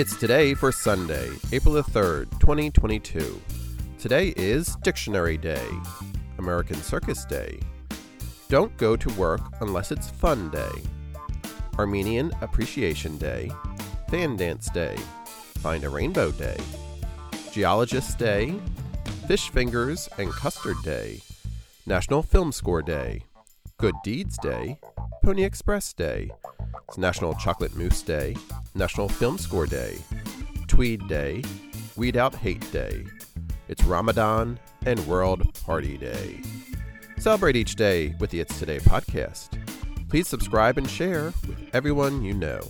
It's today for Sunday, April the 3rd, 2022. Today is Dictionary Day, American Circus Day, Don't Go to Work Unless It's Fun Day, Armenian Appreciation Day, Fan Dance Day, Find a Rainbow Day, Geologist Day, Fish Fingers and Custard Day, National Film Score Day, Good Deeds Day, Pony Express Day, it's National Chocolate Mousse Day, National Film Score Day, Tweed Day, Weed Out Hate Day. It's Ramadan and World Party Day. Celebrate each day with the It's Today podcast. Please subscribe and share with everyone you know.